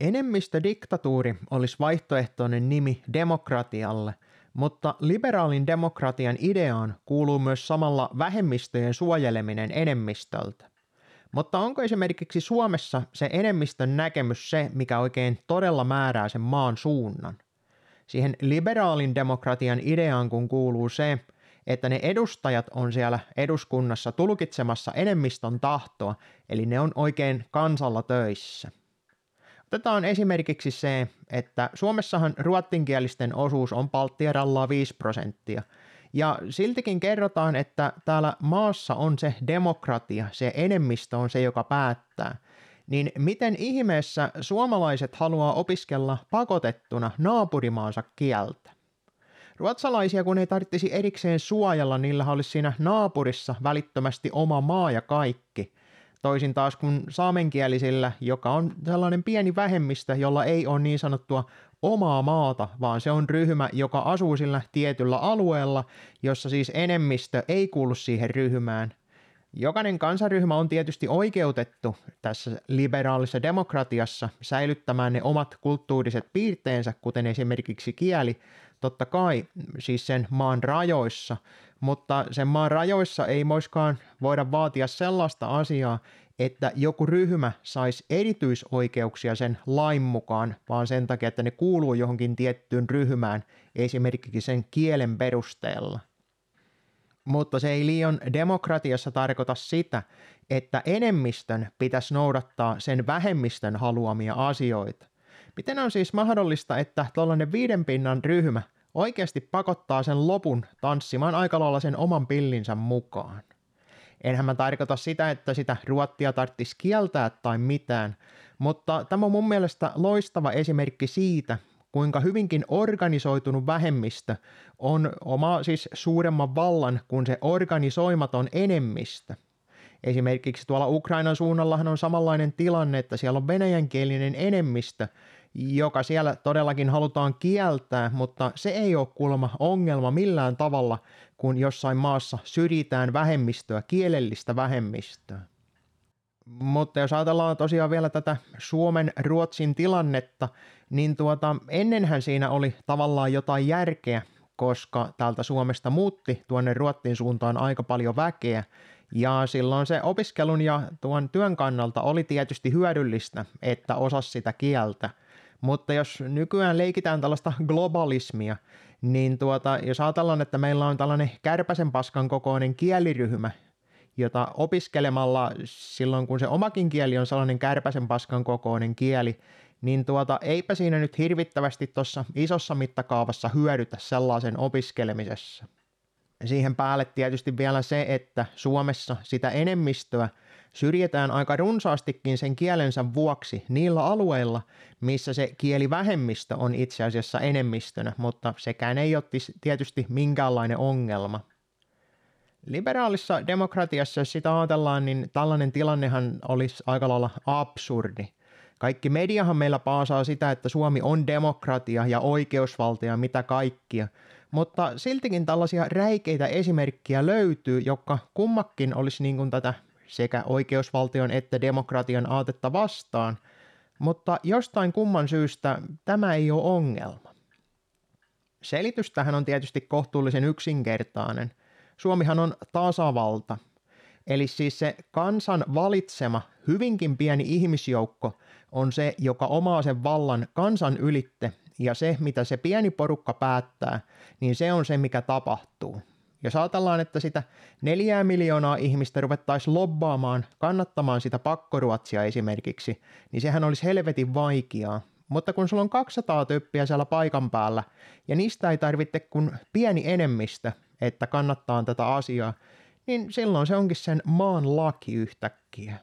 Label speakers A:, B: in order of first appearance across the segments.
A: Enemmistödiktatuuri olisi vaihtoehtoinen nimi demokratialle, mutta liberaalin demokratian ideaan kuuluu myös samalla vähemmistöjen suojeleminen enemmistöltä. Mutta onko esimerkiksi Suomessa se enemmistön näkemys se, mikä oikein todella määrää sen maan suunnan? Siihen liberaalin demokratian ideaan kun kuuluu se, että ne edustajat on siellä eduskunnassa tulkitsemassa enemmistön tahtoa, eli ne on oikein kansalla töissä. Otetaan esimerkiksi se, että Suomessahan ruottinkielisten osuus on palttierallaa 5 prosenttia, ja siltikin kerrotaan, että täällä maassa on se demokratia, se enemmistö on se, joka päättää. Niin miten ihmeessä suomalaiset haluaa opiskella pakotettuna naapurimaansa kieltä? Ruotsalaisia kun ei tarvitsisi erikseen suojella, niillä olisi siinä naapurissa välittömästi oma maa ja kaikki. Toisin taas kuin saamenkielisillä, joka on sellainen pieni vähemmistö, jolla ei ole niin sanottua omaa maata, vaan se on ryhmä, joka asuu sillä tietyllä alueella, jossa siis enemmistö ei kuulu siihen ryhmään. Jokainen kansaryhmä on tietysti oikeutettu tässä liberaalissa demokratiassa säilyttämään ne omat kulttuuriset piirteensä, kuten esimerkiksi kieli, totta kai siis sen maan rajoissa, mutta sen maan rajoissa ei moiskaan voida vaatia sellaista asiaa, että joku ryhmä saisi erityisoikeuksia sen lain mukaan, vaan sen takia, että ne kuuluu johonkin tiettyyn ryhmään, esimerkiksi sen kielen perusteella. Mutta se ei liian demokratiassa tarkoita sitä, että enemmistön pitäisi noudattaa sen vähemmistön haluamia asioita. Miten on siis mahdollista, että tuollainen viiden pinnan ryhmä oikeasti pakottaa sen lopun tanssimaan aika lailla sen oman pillinsä mukaan? Enhän mä tarkoita sitä, että sitä ruottia tarvitsisi kieltää tai mitään, mutta tämä on mun mielestä loistava esimerkki siitä, kuinka hyvinkin organisoitunut vähemmistö on oma siis suuremman vallan kuin se organisoimaton enemmistö. Esimerkiksi tuolla Ukrainan suunnallahan on samanlainen tilanne, että siellä on venäjänkielinen enemmistö, joka siellä todellakin halutaan kieltää, mutta se ei ole kuulemma ongelma millään tavalla, kun jossain maassa syrjitään vähemmistöä, kielellistä vähemmistöä. Mutta jos ajatellaan tosiaan vielä tätä Suomen-Ruotsin tilannetta, niin tuota, ennenhän siinä oli tavallaan jotain järkeä, koska täältä Suomesta muutti tuonne Ruotsin suuntaan aika paljon väkeä, ja silloin se opiskelun ja tuon työn kannalta oli tietysti hyödyllistä, että osas sitä kieltä. Mutta jos nykyään leikitään tällaista globalismia, niin tuota, jos ajatellaan, että meillä on tällainen kärpäsen paskan kokoinen kieliryhmä, jota opiskelemalla silloin, kun se omakin kieli on sellainen kärpäsen paskan kokoinen kieli, niin tuota, eipä siinä nyt hirvittävästi tuossa isossa mittakaavassa hyödytä sellaisen opiskelemisessa. Siihen päälle tietysti vielä se, että Suomessa sitä enemmistöä syrjitään aika runsaastikin sen kielensä vuoksi niillä alueilla, missä se kielivähemmistö on itse asiassa enemmistönä, mutta sekään ei ole tietysti minkäänlainen ongelma. Liberaalissa demokratiassa, jos sitä ajatellaan, niin tällainen tilannehan olisi aika lailla absurdi. Kaikki mediahan meillä paasaa sitä, että Suomi on demokratia ja oikeusvaltio ja mitä kaikkia, mutta siltikin tällaisia räikeitä esimerkkiä löytyy, jotka kummakin olisi niin kuin tätä sekä oikeusvaltion että demokratian aatetta vastaan, mutta jostain kumman syystä tämä ei ole ongelma. Selitys tähän on tietysti kohtuullisen yksinkertainen. Suomihan on tasavalta, eli siis se kansan valitsema hyvinkin pieni ihmisjoukko on se, joka omaa sen vallan kansan ylitte, ja se, mitä se pieni porukka päättää, niin se on se, mikä tapahtuu. Jos ajatellaan, että sitä neljää miljoonaa ihmistä ruvettaisiin lobbaamaan, kannattamaan sitä pakkoruotsia esimerkiksi, niin sehän olisi helvetin vaikeaa. Mutta kun sulla on 200 tyyppiä siellä paikan päällä, ja niistä ei tarvitse kuin pieni enemmistö, että kannattaa tätä asiaa, niin silloin se onkin sen maan laki yhtäkkiä.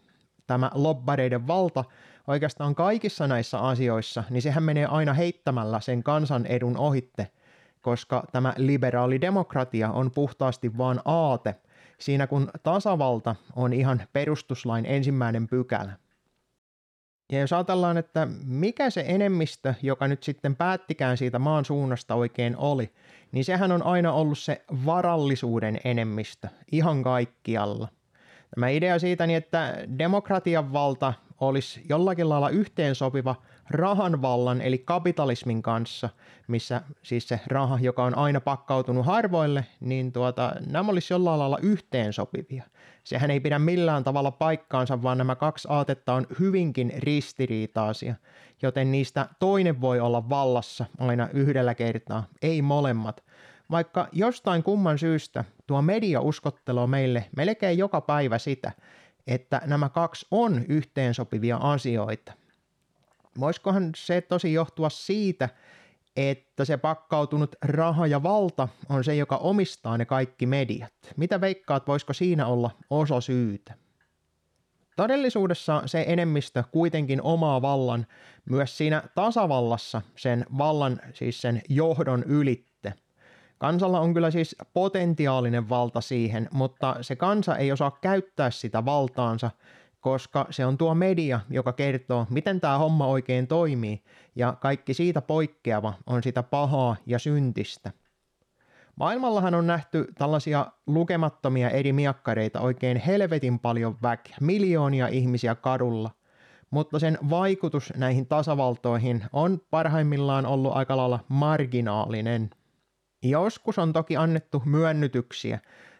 A: Tämä lobbareiden valta oikeastaan kaikissa näissä asioissa, niin sehän menee aina heittämällä sen kansan edun ohitte, koska tämä liberaali demokratia on puhtaasti vain aate, siinä kun tasavalta on ihan perustuslain ensimmäinen pykälä. Ja jos ajatellaan, että mikä se enemmistö, joka nyt sitten päättikään siitä maan suunnasta oikein oli, niin sehän on aina ollut se varallisuuden enemmistö ihan kaikkialla. Tämä idea siitä, niin että demokratian valta olisi jollakin lailla yhteensopiva rahan vallan eli kapitalismin kanssa, missä siis se raha, joka on aina pakkautunut harvoille, niin tuota, nämä olisi jollain lailla yhteensopivia. Sehän ei pidä millään tavalla paikkaansa, vaan nämä kaksi aatetta on hyvinkin ristiriitaisia, joten niistä toinen voi olla vallassa aina yhdellä kertaa, ei molemmat. Vaikka jostain kumman syystä tuo media uskottelee meille melkein joka päivä sitä, että nämä kaksi on yhteensopivia asioita. Voisikohan se tosi johtua siitä, että se pakkautunut raha ja valta on se, joka omistaa ne kaikki mediat. Mitä veikkaat, voisiko siinä olla osa syytä? Todellisuudessa se enemmistö kuitenkin omaa vallan myös siinä tasavallassa sen vallan, siis sen johdon ylitte. Kansalla on kyllä siis potentiaalinen valta siihen, mutta se kansa ei osaa käyttää sitä valtaansa, koska se on tuo media, joka kertoo, miten tämä homma oikein toimii, ja kaikki siitä poikkeava on sitä pahaa ja syntistä. Maailmallahan on nähty tällaisia lukemattomia eri miakkareita oikein helvetin paljon väkeä, miljoonia ihmisiä kadulla, mutta sen vaikutus näihin tasavaltoihin on parhaimmillaan ollut aika lailla marginaalinen. Joskus on toki annettu myönnytyksiä,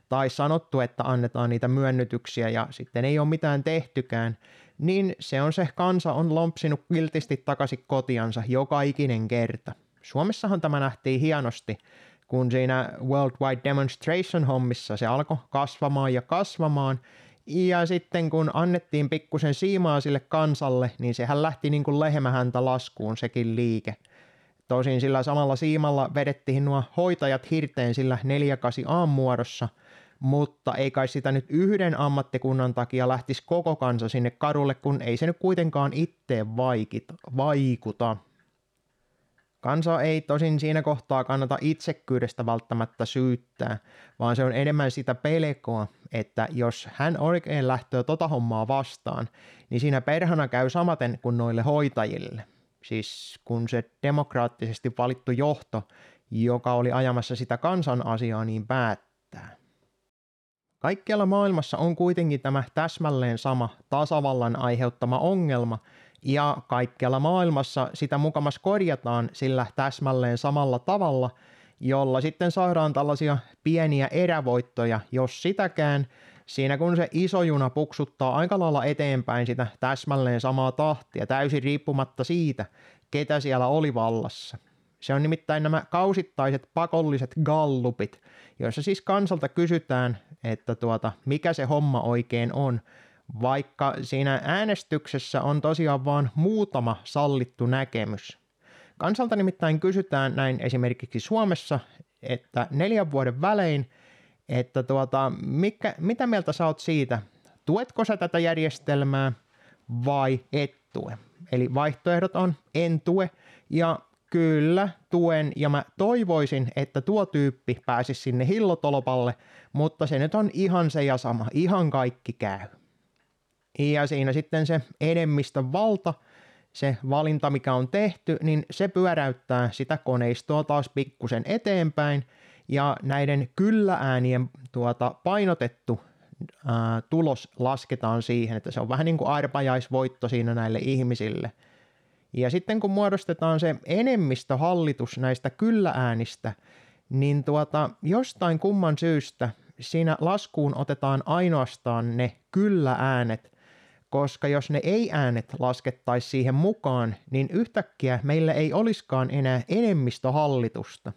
A: tai sanottu, että annetaan niitä myönnytyksiä ja sitten ei ole mitään tehtykään, niin se on se kansa on lompsinut kiltisti takaisin kotiansa joka ikinen kerta. Suomessahan tämä nähtiin hienosti, kun siinä Worldwide Demonstration hommissa se alkoi kasvamaan ja kasvamaan, ja sitten kun annettiin pikkusen siimaa sille kansalle, niin sehän lähti niin kuin lehmähäntä laskuun sekin liike. Tosin sillä samalla siimalla vedettiin nuo hoitajat hirteen sillä 48 A-muodossa – mutta ei kai sitä nyt yhden ammattikunnan takia lähtisi koko kansa sinne kadulle, kun ei se nyt kuitenkaan itteen vaikuta. Kansa ei tosin siinä kohtaa kannata itsekkyydestä välttämättä syyttää, vaan se on enemmän sitä pelkoa, että jos hän oikein lähtee tota hommaa vastaan, niin siinä perhana käy samaten kuin noille hoitajille. Siis kun se demokraattisesti valittu johto, joka oli ajamassa sitä kansan asiaa, niin päättää. Kaikkialla maailmassa on kuitenkin tämä täsmälleen sama tasavallan aiheuttama ongelma, ja kaikkialla maailmassa sitä mukamas korjataan sillä täsmälleen samalla tavalla, jolla sitten saadaan tällaisia pieniä erävoittoja, jos sitäkään, siinä kun se iso juna puksuttaa aika lailla eteenpäin sitä täsmälleen samaa tahtia, täysin riippumatta siitä, ketä siellä oli vallassa. Se on nimittäin nämä kausittaiset pakolliset gallupit, joissa siis kansalta kysytään, että tuota, mikä se homma oikein on, vaikka siinä äänestyksessä on tosiaan vain muutama sallittu näkemys. Kansalta nimittäin kysytään näin esimerkiksi Suomessa, että neljän vuoden välein, että tuota, mikä, mitä mieltä sä oot siitä, tuetko sä tätä järjestelmää vai et tue? Eli vaihtoehdot on en tue. Ja Kyllä, tuen. Ja mä toivoisin, että tuo tyyppi pääsisi sinne hillotolopalle, mutta se nyt on ihan se ja sama, ihan kaikki käy. Ja siinä sitten se enemmistön valta, se valinta mikä on tehty, niin se pyöräyttää sitä koneistoa taas pikkusen eteenpäin ja näiden kyllä-äänien tuota, painotettu ää, tulos lasketaan siihen, että se on vähän niin kuin arpajaisvoitto siinä näille ihmisille – ja sitten kun muodostetaan se enemmistöhallitus näistä kyllä-äänistä, niin tuota, jostain kumman syystä siinä laskuun otetaan ainoastaan ne kyllä-äänet, koska jos ne ei-äänet laskettaisiin siihen mukaan, niin yhtäkkiä meillä ei olisikaan enää enemmistöhallitusta.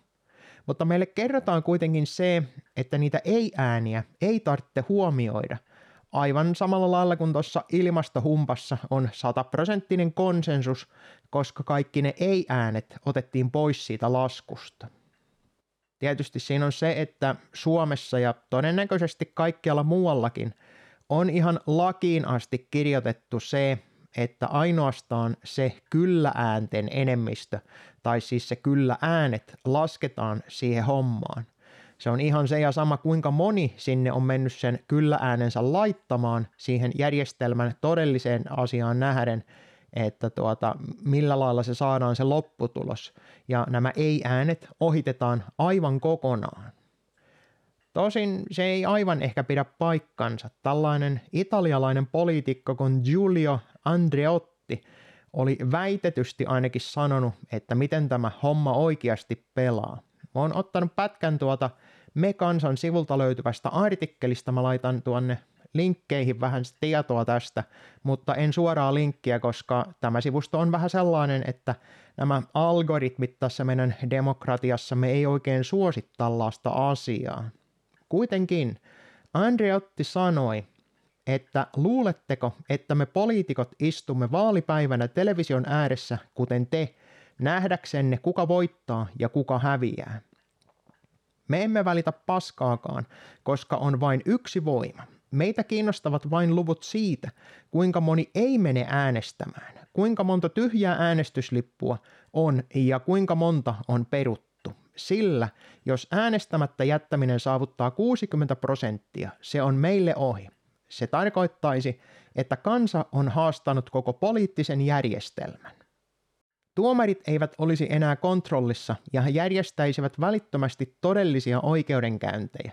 A: Mutta meille kerrotaan kuitenkin se, että niitä ei-ääniä ei tarvitse huomioida – aivan samalla lailla kuin tuossa ilmastohumpassa on sataprosenttinen konsensus, koska kaikki ne ei-äänet otettiin pois siitä laskusta. Tietysti siinä on se, että Suomessa ja todennäköisesti kaikkialla muuallakin on ihan lakiin asti kirjoitettu se, että ainoastaan se kyllä-äänten enemmistö, tai siis se kyllä-äänet lasketaan siihen hommaan – se on ihan se ja sama, kuinka moni sinne on mennyt sen kyllä-äänensä laittamaan siihen järjestelmän todelliseen asiaan nähden, että tuota, millä lailla se saadaan se lopputulos. Ja nämä ei-äänet ohitetaan aivan kokonaan. Tosin se ei aivan ehkä pidä paikkansa. Tällainen italialainen poliitikko kuin Giulio Andreotti oli väitetysti ainakin sanonut, että miten tämä homma oikeasti pelaa. Mä oon ottanut pätkän tuota Me Kansan sivulta löytyvästä artikkelista, mä laitan tuonne linkkeihin vähän tietoa tästä, mutta en suoraa linkkiä, koska tämä sivusto on vähän sellainen, että nämä algoritmit tässä meidän demokratiassa me ei oikein suosi tällaista asiaa. Kuitenkin Andreotti sanoi, että luuletteko, että me poliitikot istumme vaalipäivänä television ääressä, kuten te, nähdäksenne kuka voittaa ja kuka häviää. Me emme välitä paskaakaan, koska on vain yksi voima. Meitä kiinnostavat vain luvut siitä, kuinka moni ei mene äänestämään, kuinka monta tyhjää äänestyslippua on ja kuinka monta on peruttu. Sillä, jos äänestämättä jättäminen saavuttaa 60 prosenttia, se on meille ohi. Se tarkoittaisi, että kansa on haastanut koko poliittisen järjestelmän. Tuomarit eivät olisi enää kontrollissa ja he järjestäisivät välittömästi todellisia oikeudenkäyntejä,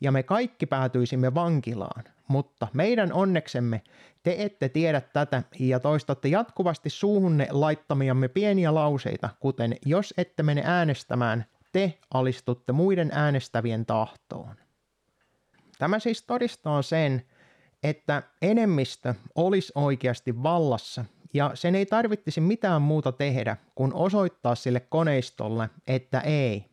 A: ja me kaikki päätyisimme vankilaan. Mutta meidän onneksemme te ette tiedä tätä ja toistatte jatkuvasti suuhunne laittamiamme pieniä lauseita, kuten jos ette mene äänestämään, te alistutte muiden äänestävien tahtoon. Tämä siis todistaa sen, että enemmistö olisi oikeasti vallassa ja sen ei tarvittisi mitään muuta tehdä kuin osoittaa sille koneistolle, että ei.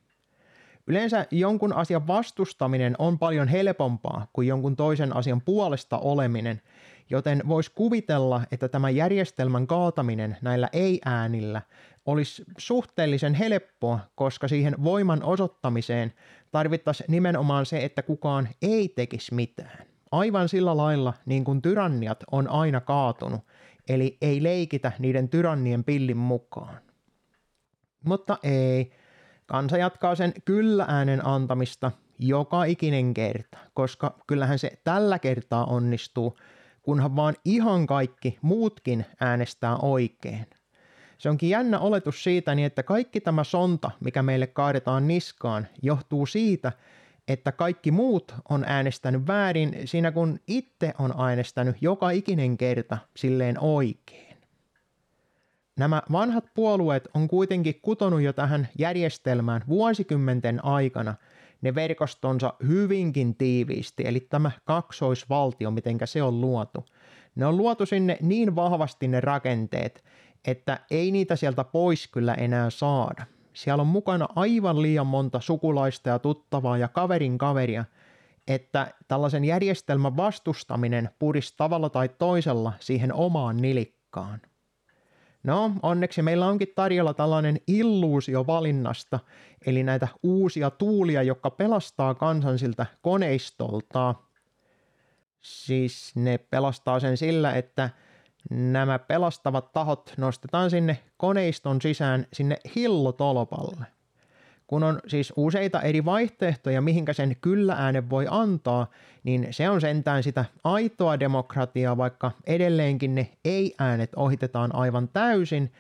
A: Yleensä jonkun asian vastustaminen on paljon helpompaa kuin jonkun toisen asian puolesta oleminen, joten voisi kuvitella, että tämä järjestelmän kaataminen näillä ei-äänillä olisi suhteellisen helppoa, koska siihen voiman osoittamiseen tarvittaisiin nimenomaan se, että kukaan ei tekisi mitään. Aivan sillä lailla, niin kuin tyranniat on aina kaatunut, eli ei leikitä niiden tyrannien pillin mukaan. Mutta ei, kansa jatkaa sen kyllä-äänen antamista joka ikinen kerta, koska kyllähän se tällä kertaa onnistuu, kunhan vaan ihan kaikki muutkin äänestää oikein. Se onkin jännä oletus siitä, niin että kaikki tämä sonta, mikä meille kaadetaan niskaan, johtuu siitä, että kaikki muut on äänestänyt väärin siinä kun itse on äänestänyt joka ikinen kerta silleen oikein. Nämä vanhat puolueet on kuitenkin kutonut jo tähän järjestelmään vuosikymmenten aikana ne verkostonsa hyvinkin tiiviisti, eli tämä kaksoisvaltio, mitenkä se on luotu. Ne on luotu sinne niin vahvasti ne rakenteet, että ei niitä sieltä pois kyllä enää saada. Siellä on mukana aivan liian monta sukulaista ja tuttavaa ja kaverin kaveria, että tällaisen järjestelmän vastustaminen purisi tavalla tai toisella siihen omaan nilikkaan. No, onneksi meillä onkin tarjolla tällainen illuusio valinnasta, eli näitä uusia tuulia, jotka pelastaa kansan siltä koneistolta. Siis ne pelastaa sen sillä, että nämä pelastavat tahot nostetaan sinne koneiston sisään sinne hillotolpalle. Kun on siis useita eri vaihtoehtoja, mihinkä sen kyllä-äänen voi antaa, niin se on sentään sitä aitoa demokratiaa, vaikka edelleenkin ne ei-äänet ohitetaan aivan täysin,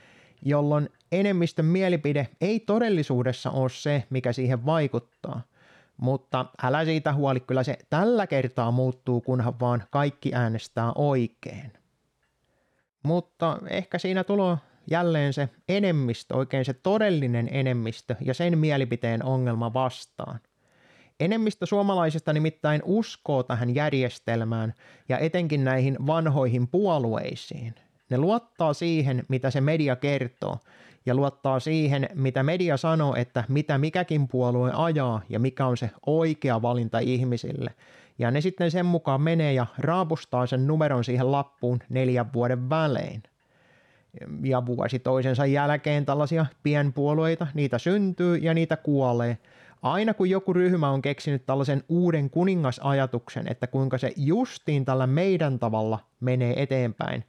A: jolloin enemmistön mielipide ei todellisuudessa ole se, mikä siihen vaikuttaa. Mutta älä siitä huoli, kyllä se tällä kertaa muuttuu, kunhan vaan kaikki äänestää oikein. Mutta ehkä siinä tulee jälleen se enemmistö, oikein se todellinen enemmistö ja sen mielipiteen ongelma vastaan. Enemmistö suomalaisista nimittäin uskoo tähän järjestelmään ja etenkin näihin vanhoihin puolueisiin. Ne luottaa siihen, mitä se media kertoo, ja luottaa siihen, mitä media sanoo, että mitä mikäkin puolue ajaa ja mikä on se oikea valinta ihmisille. Ja ne sitten sen mukaan menee ja raapustaa sen numeron siihen lappuun neljän vuoden välein. Ja vuosi toisensa jälkeen tällaisia pienpuolueita, niitä syntyy ja niitä kuolee. Aina kun joku ryhmä on keksinyt tällaisen uuden kuningasajatuksen, että kuinka se justiin tällä meidän tavalla menee eteenpäin,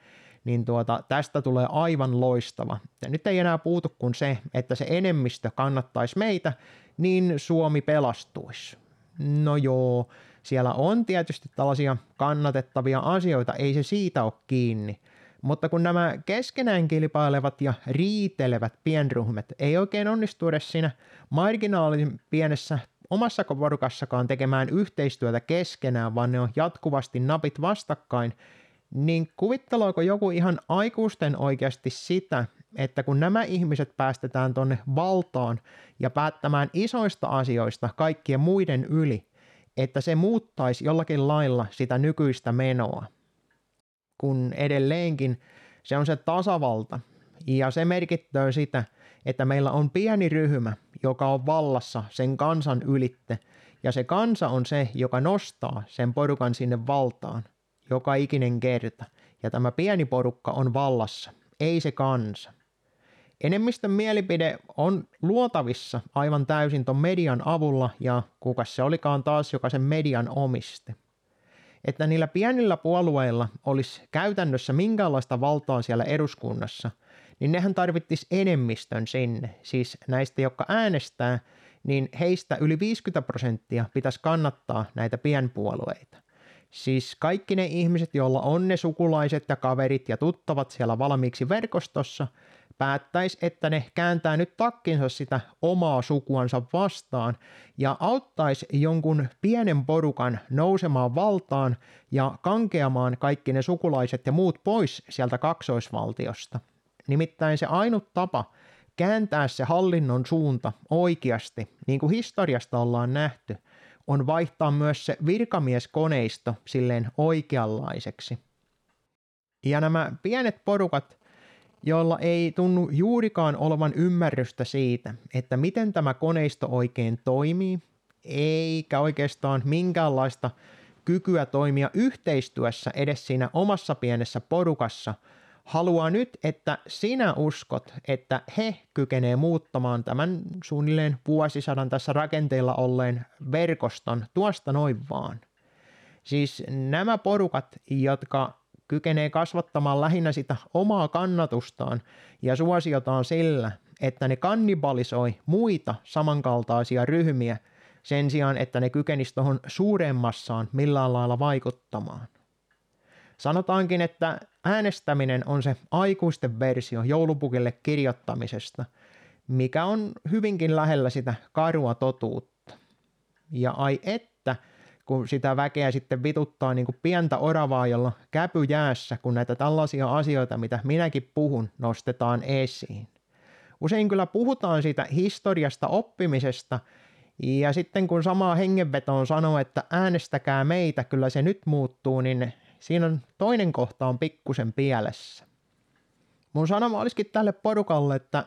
A: niin tuota, tästä tulee aivan loistava. Ja nyt ei enää puutu kuin se, että se enemmistö kannattaisi meitä, niin Suomi pelastuisi. No joo, siellä on tietysti tällaisia kannatettavia asioita, ei se siitä ole kiinni. Mutta kun nämä keskenään kilpailevat ja riitelevät pienryhmät ei oikein onnistu edes siinä marginaalin pienessä omassa porukassakaan tekemään yhteistyötä keskenään, vaan ne on jatkuvasti napit vastakkain, niin kuvitteleeko joku ihan aikuisten oikeasti sitä, että kun nämä ihmiset päästetään tonne valtaan ja päättämään isoista asioista kaikkien muiden yli, että se muuttaisi jollakin lailla sitä nykyistä menoa. Kun edelleenkin se on se tasavalta, ja se merkittää sitä, että meillä on pieni ryhmä, joka on vallassa sen kansan ylitte, ja se kansa on se, joka nostaa sen porukan sinne valtaan joka ikinen kerta, ja tämä pieni porukka on vallassa, ei se kansa. Enemmistön mielipide on luotavissa aivan täysin ton median avulla, ja kuka se olikaan taas, joka sen median omisti. Että niillä pienillä puolueilla olisi käytännössä minkäänlaista valtaa siellä eduskunnassa, niin nehän tarvittis enemmistön sinne, siis näistä, jotka äänestää, niin heistä yli 50 prosenttia pitäisi kannattaa näitä pienpuolueita. Siis kaikki ne ihmiset, joilla on ne sukulaiset ja kaverit ja tuttavat siellä valmiiksi verkostossa, päättäisi, että ne kääntää nyt takkinsa sitä omaa sukuansa vastaan ja auttaisi jonkun pienen porukan nousemaan valtaan ja kankeamaan kaikki ne sukulaiset ja muut pois sieltä kaksoisvaltiosta. Nimittäin se ainut tapa kääntää se hallinnon suunta oikeasti, niin kuin historiasta ollaan nähty, on vaihtaa myös se virkamieskoneisto silleen oikeanlaiseksi. Ja nämä pienet porukat, joilla ei tunnu juurikaan olevan ymmärrystä siitä, että miten tämä koneisto oikein toimii, eikä oikeastaan minkäänlaista kykyä toimia yhteistyössä edes siinä omassa pienessä porukassa, haluaa nyt, että sinä uskot, että he kykenee muuttamaan tämän suunnilleen vuosisadan tässä rakenteilla olleen verkoston tuosta noin vaan. Siis nämä porukat, jotka kykenee kasvattamaan lähinnä sitä omaa kannatustaan ja suosiotaan sillä, että ne kannibalisoi muita samankaltaisia ryhmiä sen sijaan, että ne kykenisi tuohon suuremmassaan millään lailla vaikuttamaan. Sanotaankin, että äänestäminen on se aikuisten versio joulupukille kirjoittamisesta, mikä on hyvinkin lähellä sitä karua totuutta. Ja ai että, kun sitä väkeä sitten vituttaa niin kuin pientä oravaa, jolla käpy jäässä, kun näitä tällaisia asioita, mitä minäkin puhun, nostetaan esiin. Usein kyllä puhutaan siitä historiasta oppimisesta, ja sitten kun samaa hengenvetoon sanoo, että äänestäkää meitä, kyllä se nyt muuttuu, niin siinä on toinen kohta on pikkusen pielessä. Mun sanoma olisikin tälle porukalle, että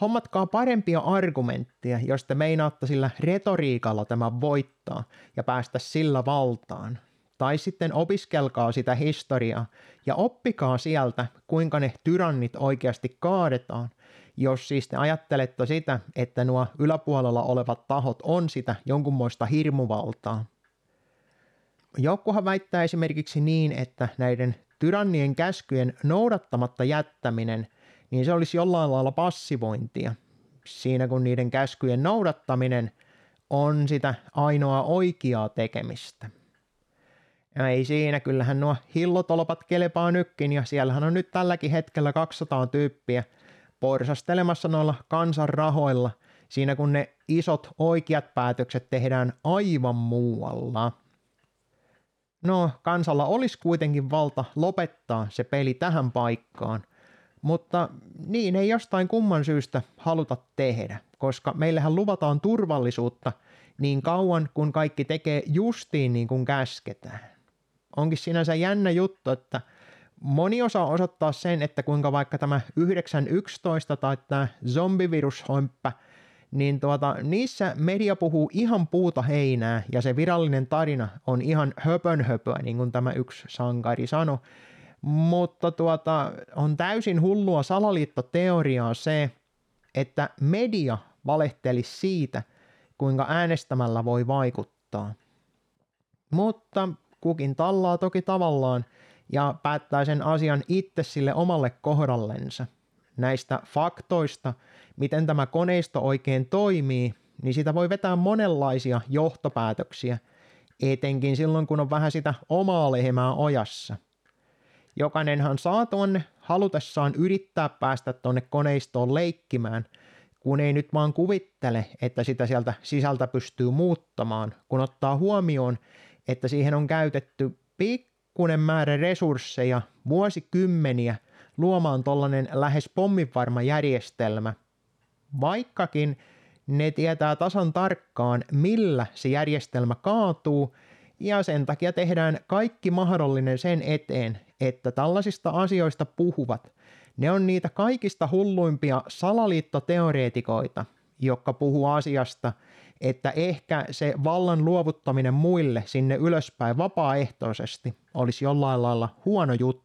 A: hommatkaa parempia argumentteja, jos te meinaatte sillä retoriikalla tämä voittaa ja päästä sillä valtaan. Tai sitten opiskelkaa sitä historiaa ja oppikaa sieltä, kuinka ne tyrannit oikeasti kaadetaan, jos siis te ajattelette sitä, että nuo yläpuolella olevat tahot on sitä jonkunmoista hirmuvaltaa. Joukkohan väittää esimerkiksi niin, että näiden tyrannien käskyjen noudattamatta jättäminen, niin se olisi jollain lailla passivointia. Siinä kun niiden käskyjen noudattaminen on sitä ainoa oikeaa tekemistä. Ja ei siinä, kyllähän nuo hillotolpat kelepaa nytkin ja siellähän on nyt tälläkin hetkellä 200 tyyppiä porsastelemassa noilla kansan rahoilla, siinä kun ne isot oikeat päätökset tehdään aivan muualla. No, kansalla olisi kuitenkin valta lopettaa se peli tähän paikkaan, mutta niin ei jostain kumman syystä haluta tehdä, koska meillähän luvataan turvallisuutta niin kauan, kun kaikki tekee justiin niin kuin käsketään. Onkin sinänsä jännä juttu, että moni osaa osoittaa sen, että kuinka vaikka tämä 911 tai tämä zombivirushomppä – niin tuota, niissä media puhuu ihan puuta heinää ja se virallinen tarina on ihan höpön höpöä, niin kuin tämä yksi sankari sanoi. Mutta tuota, on täysin hullua salaliittoteoriaa se, että media valehtelisi siitä, kuinka äänestämällä voi vaikuttaa. Mutta kukin tallaa toki tavallaan ja päättää sen asian itse sille omalle kohdallensa. Näistä faktoista – miten tämä koneisto oikein toimii, niin sitä voi vetää monenlaisia johtopäätöksiä, etenkin silloin kun on vähän sitä omaa lehmää ojassa. Jokainenhan saa tuonne halutessaan yrittää päästä tuonne koneistoon leikkimään, kun ei nyt vaan kuvittele, että sitä sieltä sisältä pystyy muuttamaan, kun ottaa huomioon, että siihen on käytetty pikkunen määrä resursseja vuosikymmeniä luomaan tollainen lähes pomminvarma järjestelmä, vaikkakin ne tietää tasan tarkkaan, millä se järjestelmä kaatuu, ja sen takia tehdään kaikki mahdollinen sen eteen, että tällaisista asioista puhuvat. Ne on niitä kaikista hulluimpia salaliittoteoreetikoita, jotka puhuu asiasta, että ehkä se vallan luovuttaminen muille sinne ylöspäin vapaaehtoisesti olisi jollain lailla huono juttu